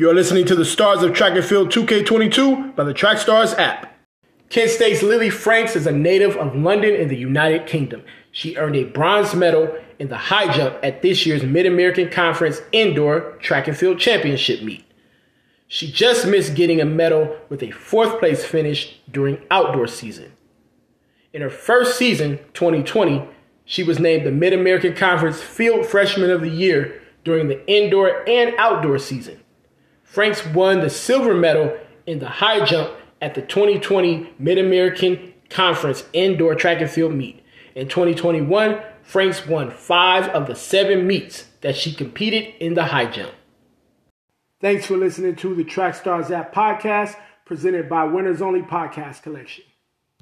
You're listening to the Stars of Track and Field 2K22 by the Track Stars app. Kent State's Lillie Franks is a native of London in the United Kingdom. She earned a bronze medal in the high jump at this year's Mid American Conference Indoor Track and Field Championship meet. She just missed getting a medal with a fourth place finish during outdoor season. In her first season, 2020, she was named the Mid American Conference Field Freshman of the Year during the indoor and outdoor season. Franks won the silver medal in the high jump at the 2020 Mid American Conference Indoor Track and Field meet. In 2021, Franks won five of the seven meets that she competed in the high jump. Thanks for listening to the Track Stars App podcast presented by Winners Only Podcast Collection.